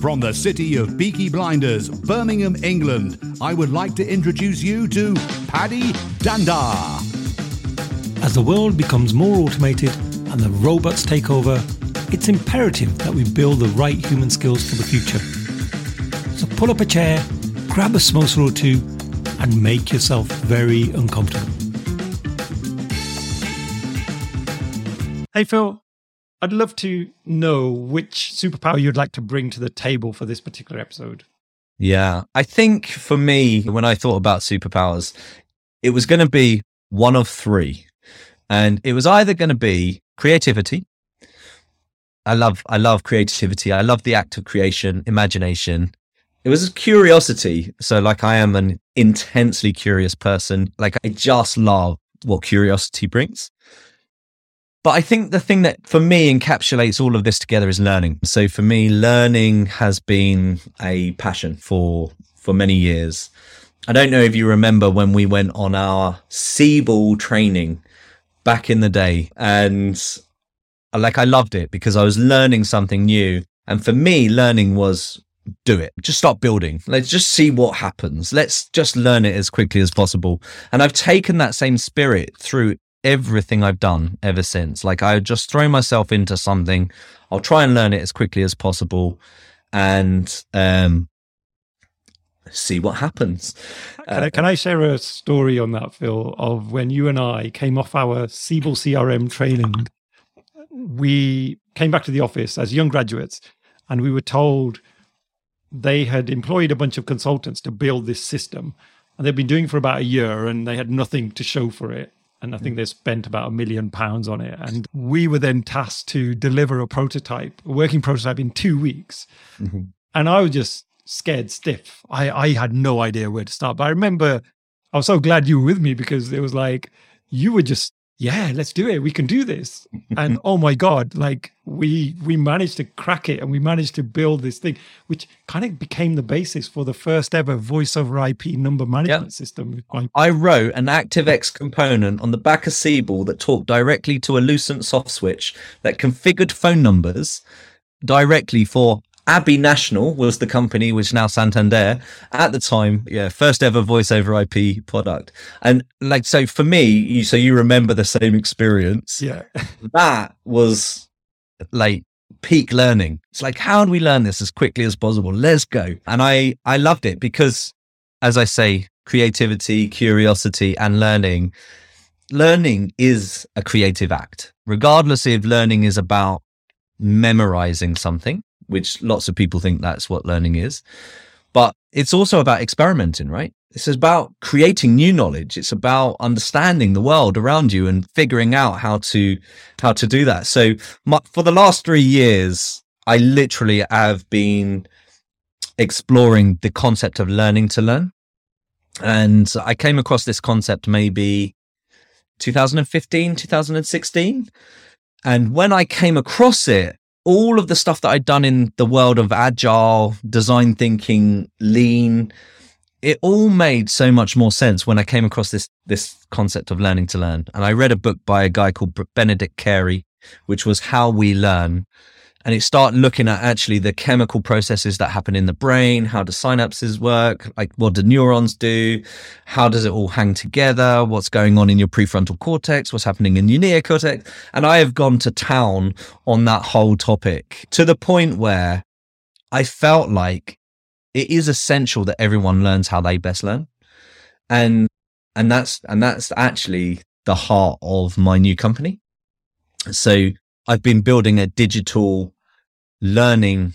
From the city of Peaky Blinders, Birmingham, England, I would like to introduce you to Paddy Dhanda. As the world becomes more automated and the robots take over, it's imperative that we build the right human skills for the future. So pull up a chair, grab a samosa or two, and make yourself very uncomfortable. Hey, Phil, I'd love to know which superpower you'd like to bring to the table for this particular episode. Yeah, I think for me, when I thought about superpowers, it was going to be one of three. And it was either going to be creativity. I love, I love creativity. I love the act of creation, imagination. It was curiosity. So, like, I am an intensely curious person. Like, I just love what curiosity brings. But I think the thing that for me encapsulates all of this together is learning. So for me, learning has been a passion for for many years. I don't know if you remember when we went on our Siebel training back in the day and uh, like I loved it because I was learning something new. And for me, learning was do it. Just start building. Let's just see what happens. Let's just learn it as quickly as possible. And I've taken that same spirit through everything I've done ever since. Like I just throw myself into something. I'll try and learn it as quickly as possible and um, see what happens. Can, uh, I, can I share a story on that, Phil, of when you and I came off our Siebel CRM training? We came back to the office as young graduates and we were told they had employed a bunch of consultants to build this system and they'd been doing it for about a year and they had nothing to show for it and I think they spent about a million pounds on it. And we were then tasked to deliver a prototype, a working prototype in two weeks. Mm-hmm. And I was just scared stiff. I, I had no idea where to start. But I remember I was so glad you were with me because it was like you were just yeah, let's do it. We can do this. and oh my God, like we we managed to crack it and we managed to build this thing, which kind of became the basis for the first ever voice over IP number management yep. system. I wrote an ActiveX component on the back of Siebel that talked directly to a Lucent soft switch that configured phone numbers directly for Abbey National was the company, which now Santander at the time, yeah, first ever voice over IP product. And like, so for me, you, so you remember the same experience. Yeah. that was like peak learning. It's like, how do we learn this as quickly as possible? Let's go. And I, I loved it because as I say, creativity, curiosity and learning, learning is a creative act, regardless if learning is about memorizing something which lots of people think that's what learning is. But it's also about experimenting, right? It's about creating new knowledge. It's about understanding the world around you and figuring out how to how to do that. So my, for the last 3 years, I literally have been exploring the concept of learning to learn. And I came across this concept maybe 2015, 2016. And when I came across it, all of the stuff that I'd done in the world of agile, design thinking, lean, it all made so much more sense when I came across this this concept of learning to learn. And I read a book by a guy called Benedict Carey, which was How We Learn and it start looking at actually the chemical processes that happen in the brain how do synapses work like what do neurons do how does it all hang together what's going on in your prefrontal cortex what's happening in your neocortex. And i have gone to town on that whole topic to the point where i felt like it is essential that everyone learns how they best learn. And and that's and that's actually the heart of my new company. So I've been building a digital learning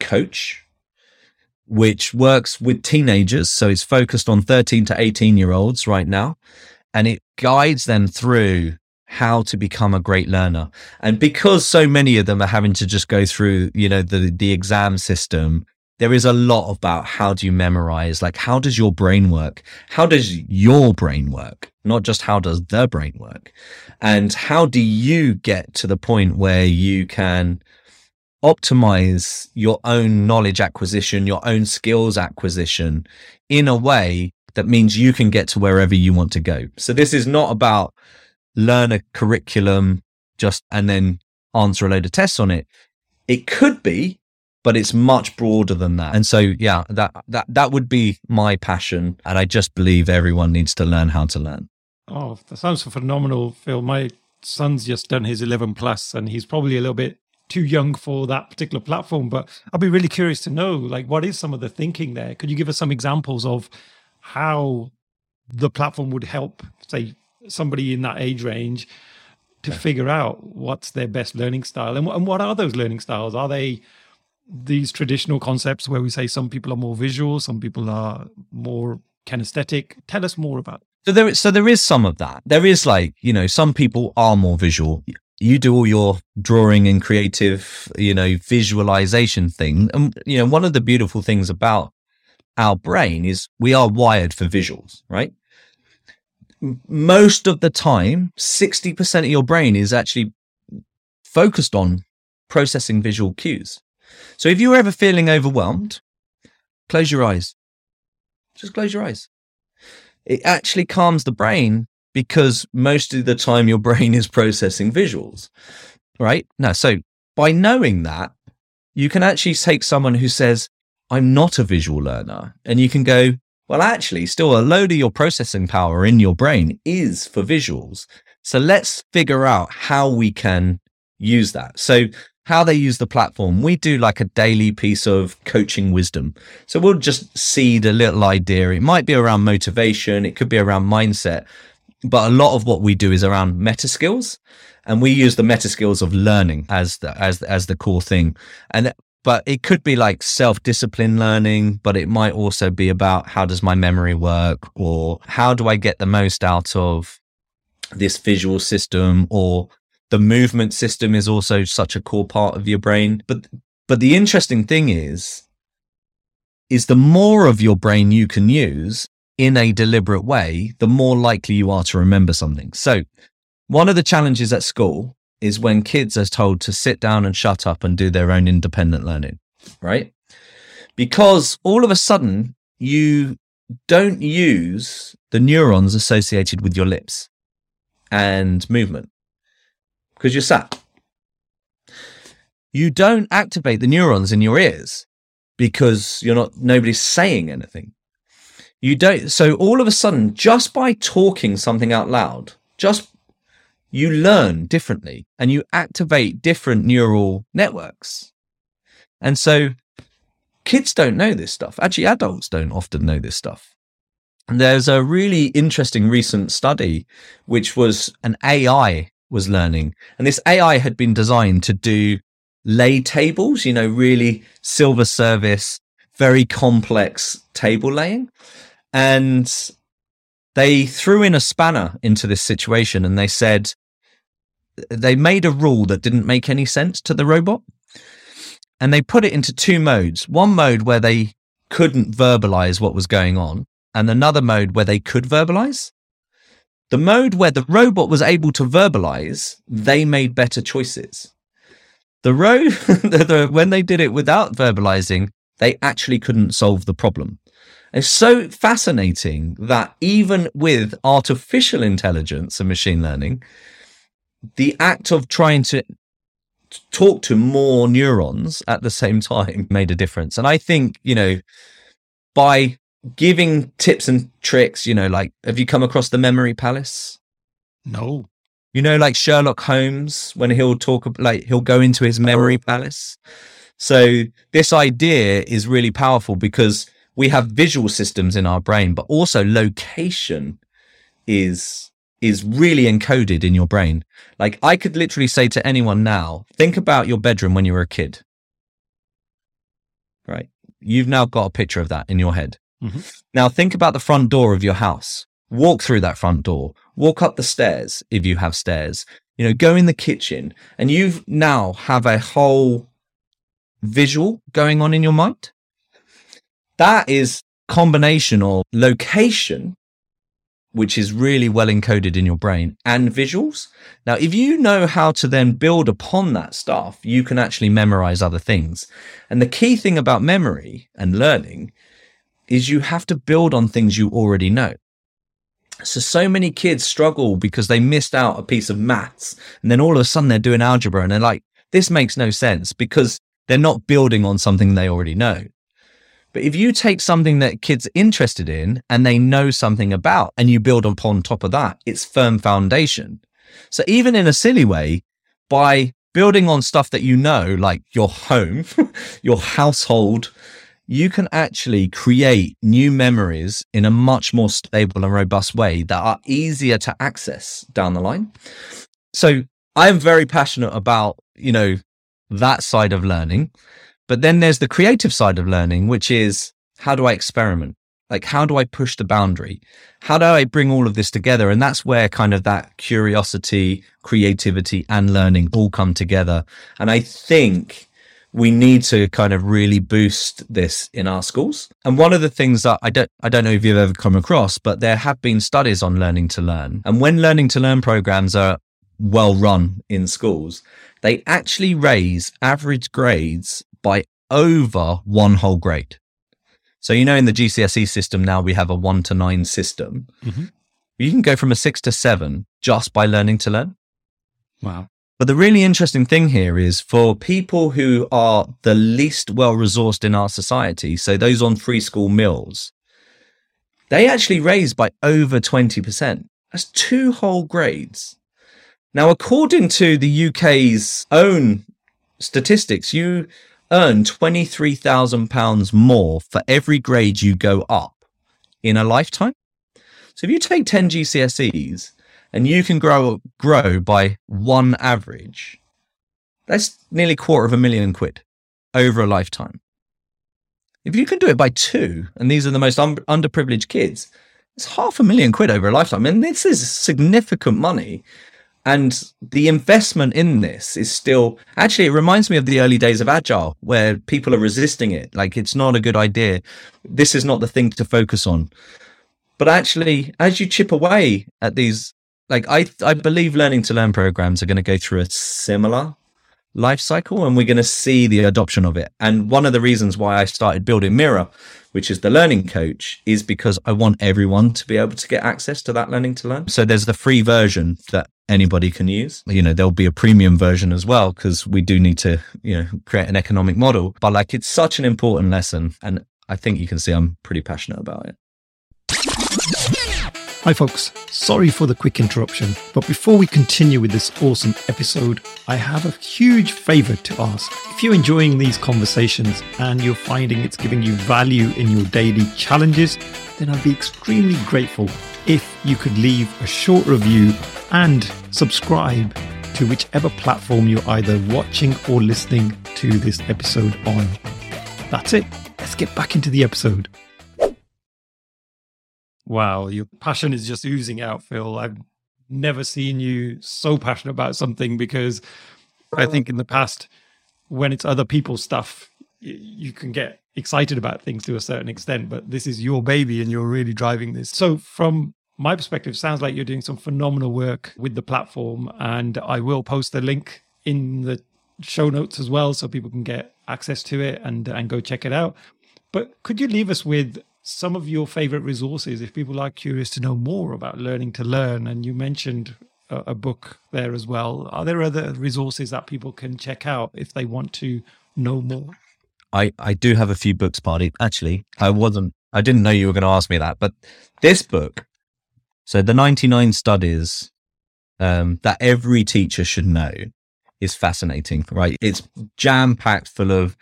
coach, which works with teenagers. So it's focused on 13 to 18 year olds right now. And it guides them through how to become a great learner. And because so many of them are having to just go through, you know, the, the exam system, there is a lot about how do you memorize? Like, how does your brain work? How does your brain work? Not just how does the brain work? And how do you get to the point where you can optimize your own knowledge acquisition, your own skills acquisition in a way that means you can get to wherever you want to go. So this is not about learn a curriculum just and then answer a load of tests on it. It could be but it's much broader than that. And so, yeah, that, that, that would be my passion. And I just believe everyone needs to learn how to learn. Oh, that sounds phenomenal, Phil. My son's just done his 11 plus and he's probably a little bit too young for that particular platform, but I'd be really curious to know, like, what is some of the thinking there? Could you give us some examples of how the platform would help, say, somebody in that age range to figure out what's their best learning style and, and what are those learning styles? Are they these traditional concepts where we say some people are more visual, some people are more kinesthetic? Tell us more about. It. So there, so there is some of that. There is like you know, some people are more visual. You do all your drawing and creative, you know, visualization thing, and you know, one of the beautiful things about our brain is we are wired for visuals, right? Most of the time, 60% of your brain is actually focused on processing visual cues. So if you're ever feeling overwhelmed, close your eyes. Just close your eyes. It actually calms the brain because most of the time your brain is processing visuals, right? Now, so by knowing that, you can actually take someone who says, I'm not a visual learner, and you can go, well, actually, still a load of your processing power in your brain is for visuals. So let's figure out how we can use that. So how they use the platform. We do like a daily piece of coaching wisdom. So we'll just seed a little idea. It might be around motivation. It could be around mindset, but a lot of what we do is around meta skills and we use the meta skills of learning as the, as, as the core thing. And, but it could be like self discipline learning, but it might also be about how does my memory work or how do I get the most out of this visual system or the movement system is also such a core part of your brain. But but the interesting thing is is the more of your brain you can use in a deliberate way, the more likely you are to remember something. So, one of the challenges at school is when kids are told to sit down and shut up and do their own independent learning, right? Because all of a sudden you don't use the neurons associated with your lips and movement because you're sat. You don't activate the neurons in your ears because you're not, nobody's saying anything. You don't, so all of a sudden, just by talking something out loud, just you learn differently and you activate different neural networks. And so kids don't know this stuff. Actually, adults don't often know this stuff. And there's a really interesting recent study, which was an AI was learning. And this AI had been designed to do lay tables, you know, really silver service, very complex table laying. And they threw in a spanner into this situation and they said, they made a rule that didn't make any sense to the robot. And they put it into two modes one mode where they couldn't verbalize what was going on, and another mode where they could verbalize. The mode where the robot was able to verbalize, they made better choices. The road, when they did it without verbalizing, they actually couldn't solve the problem. It's so fascinating that even with artificial intelligence and machine learning, the act of trying to talk to more neurons at the same time made a difference. And I think, you know, by giving tips and tricks, you know, like have you come across the memory palace? No. You know, like Sherlock Holmes, when he'll talk, like he'll go into his oh. memory palace. So this idea is really powerful because we have visual systems in our brain, but also location is is really encoded in your brain. Like I could literally say to anyone now, think about your bedroom when you were a kid. Right? You've now got a picture of that in your head. Mm-hmm. Now think about the front door of your house. Walk through that front door. Walk up the stairs if you have stairs. You know, go in the kitchen and you've now have a whole visual going on in your mind. That is combination or location which is really well encoded in your brain and visuals. Now, if you know how to then build upon that stuff, you can actually memorize other things. And the key thing about memory and learning is you have to build on things you already know. So, so many kids struggle because they missed out a piece of maths and then all of a sudden they're doing algebra and they're like, this makes no sense because They're not building on something they already know. But if you take something that kids are interested in and they know something about and you build upon top of that, it's firm foundation. So even in a silly way, by building on stuff that you know, like your home, your household, you can actually create new memories in a much more stable and robust way that are easier to access down the line. So I am very passionate about, you know, that side of learning. But then there's the creative side of learning, which is how do I experiment? Like, how do I push the boundary? How do I bring all of this together? And that's where kind of that curiosity, creativity, and learning all come together. And I think we need to kind of really boost this in our schools. And one of the things that I don't I don't know if you've ever come across, but there have been studies on learning to learn. And when learning to learn programs are well run in schools, they actually raise average grades by over one whole grade. So you know in the GCSE system now we have a 1 to 9 system. Mm-hmm. You can go from a 6 to 7 just by learning to learn. Wow. But the really interesting thing here is for people who are the least well resourced in our society, so those on free school meals, they actually raise by over 20%. That's two whole grades. Now, according to the UK's own statistics, you earn £23,000 more for every grade you go up in a lifetime. So if you take 10 GCSEs and you can grow grow by one average, that's nearly quarter of a million quid over a lifetime. If you can do it by two, and these are the most un- underprivileged kids, it's half a million quid over a lifetime. And this is significant money. And the investment in this is still actually, it reminds me of the early days of Agile where people are resisting it. Like it's not a good idea. This is not the thing to focus on. But actually, as you chip away at these like I I believe learning to learn programs are going to go through a similar life cycle and we're going to see the adoption of it. And one of the reasons why I started building Mira, which is the learning coach, is because I want everyone to be able to get access to that learning to learn. So there's the free version that anybody can use. You know, there'll be a premium version as well because we do need to, you know, create an economic model. But like it's such an important lesson and I think you can see I'm pretty passionate about it. Hi, folks. Sorry for the quick interruption, but before we continue with this awesome episode, I have a huge favor to ask. If you're enjoying these conversations and you're finding it's giving you value in your daily challenges, then I'd be extremely grateful if you could leave a short review and subscribe to whichever platform you're either watching or listening to this episode on. That's it. Let's get back into the episode. Wow, your passion is just oozing out, Phil. I've never seen you so passionate about something because I think in the past, when it's other people's stuff, you can get excited about things to a certain extent, but this is your baby and you're really driving this. So, from my perspective, sounds like you're doing some phenomenal work with the platform, and I will post the link in the show notes as well so people can get access to it and and go check it out. But could you leave us with some of your favorite resources if people are curious to know more about learning to learn and you mentioned a, a, book there as well are there other resources that people can check out if they want to know more? I i do have a few books Paddy actually i wasn't i didn't know you were going to ask me that but this book so the 99 studies um, that every teacher should know is fascinating right? It's jam packed full of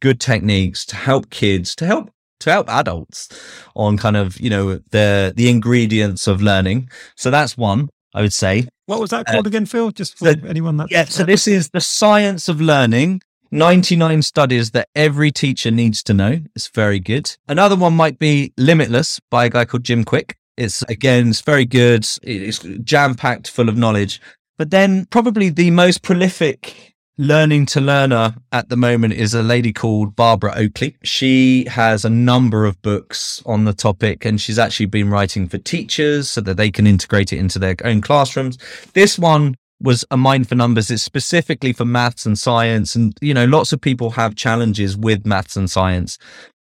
good techniques to help kids to help to help adults on kind of you know the the ingredients of learning. So that's one I would say. What was that called uh, again, Phil? Just for anyone that yeah. So this is the science of learning. 99 studies that every teacher needs to know. It's very good. Another one might be Limitless by a guy called Jim Kwik. It's again, it's very good. It's jam packed full of knowledge. But then probably the most prolific learning to learner at the moment is a lady called Barbara Oakley. She has a number of books on the topic and she's actually been writing for teachers so that they can integrate it into their own classrooms. This one was a mind for numbers. It's specifically for maths and science. And, you know, lots of people have challenges with maths and science,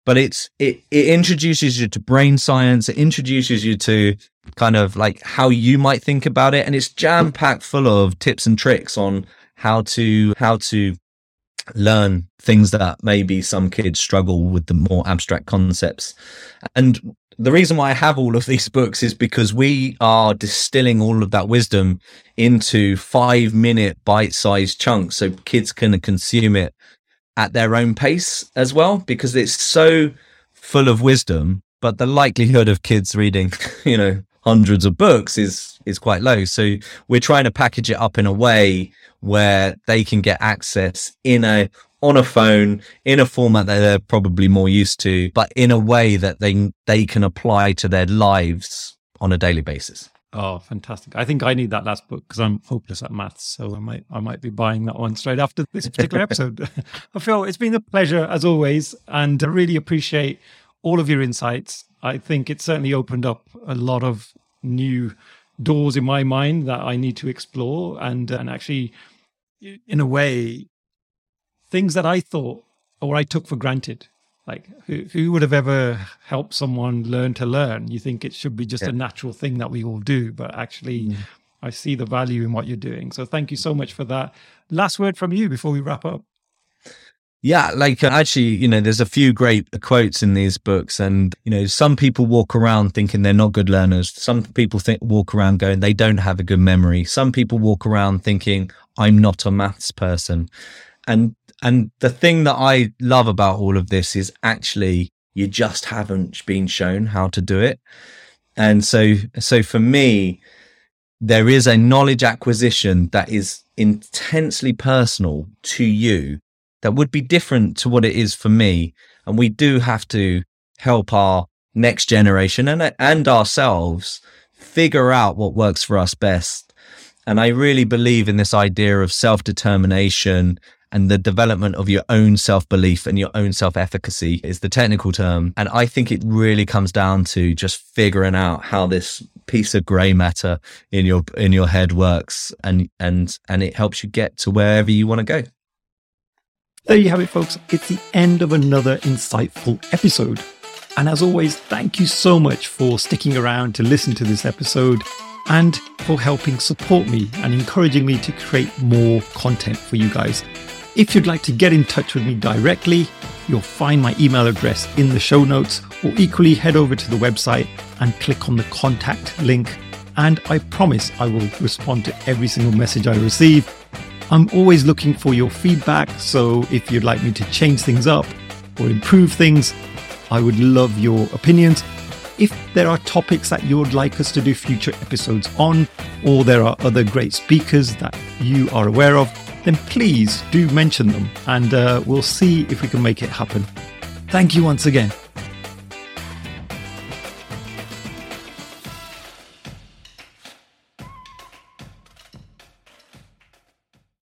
but it's, it, it introduces you to brain science. It introduces you to kind of like how you might think about it. And it's jam packed full of tips and tricks on how to how to learn things that maybe some kids struggle with the more abstract concepts. And the reason why I have all of these books is because we are distilling all of that wisdom into five minute bite sized chunks so kids can consume it at their own pace as well, because it's so full of wisdom. But the likelihood of kids reading, you know, hundreds of books is is quite low. So we're trying to package it up in a way where they can get access in a on a phone in a format that they're probably more used to, but in a way that they they can apply to their lives on a daily basis. Oh, fantastic! I think I need that last book because I'm hopeless at maths, so I might I might be buying that one straight after this particular episode. Phil, it's been a pleasure as always, and I really appreciate all of your insights. I think it certainly opened up a lot of new doors in my mind that I need to explore, and and actually, in a way, things that I thought or I took for granted. Like who, who would have ever helped someone learn to learn? You think it should be just yeah. a natural thing that we all do, but actually, mm. I see the value in what you're doing. So thank you so much for that. Last word from you before we wrap up. Yeah, like uh, actually, you know, there's a few great quotes in these books, and you know, some people walk around thinking they're not good learners. Some people think walk around going they don't have a good memory. Some people walk around thinking I'm not a maths person, and and the thing that I love about all of this is actually you just haven't been shown how to do it. And so, so for me, there is a knowledge acquisition that is intensely personal to you that would be different to what it is for me. And we do have to help our next generation and, and ourselves figure out what works for us best. And I really believe in this idea of self determination and the development of your own self belief and your own self efficacy is the technical term. And I think it really comes down to just figuring out how this piece of gray matter in your in your head works and and and it helps you get to wherever you want to go. There you have it, folks. It's the end of another insightful episode. And as always, thank you so much for sticking around to listen to this episode and for helping support me and encouraging me to create more content for you guys. If you'd like to get in touch with me directly, you'll find my email address in the show notes, or equally head over to the website and click on the contact link. And I promise I will respond to every single message I receive. I'm always looking for your feedback, so if you'd like me to change things up or improve things, I would love your opinions. If there are topics that you'd like us to do future episodes on, or there are other great speakers that you are aware of, then please do mention them and uh, we'll see if we can make it happen. Thank you once again.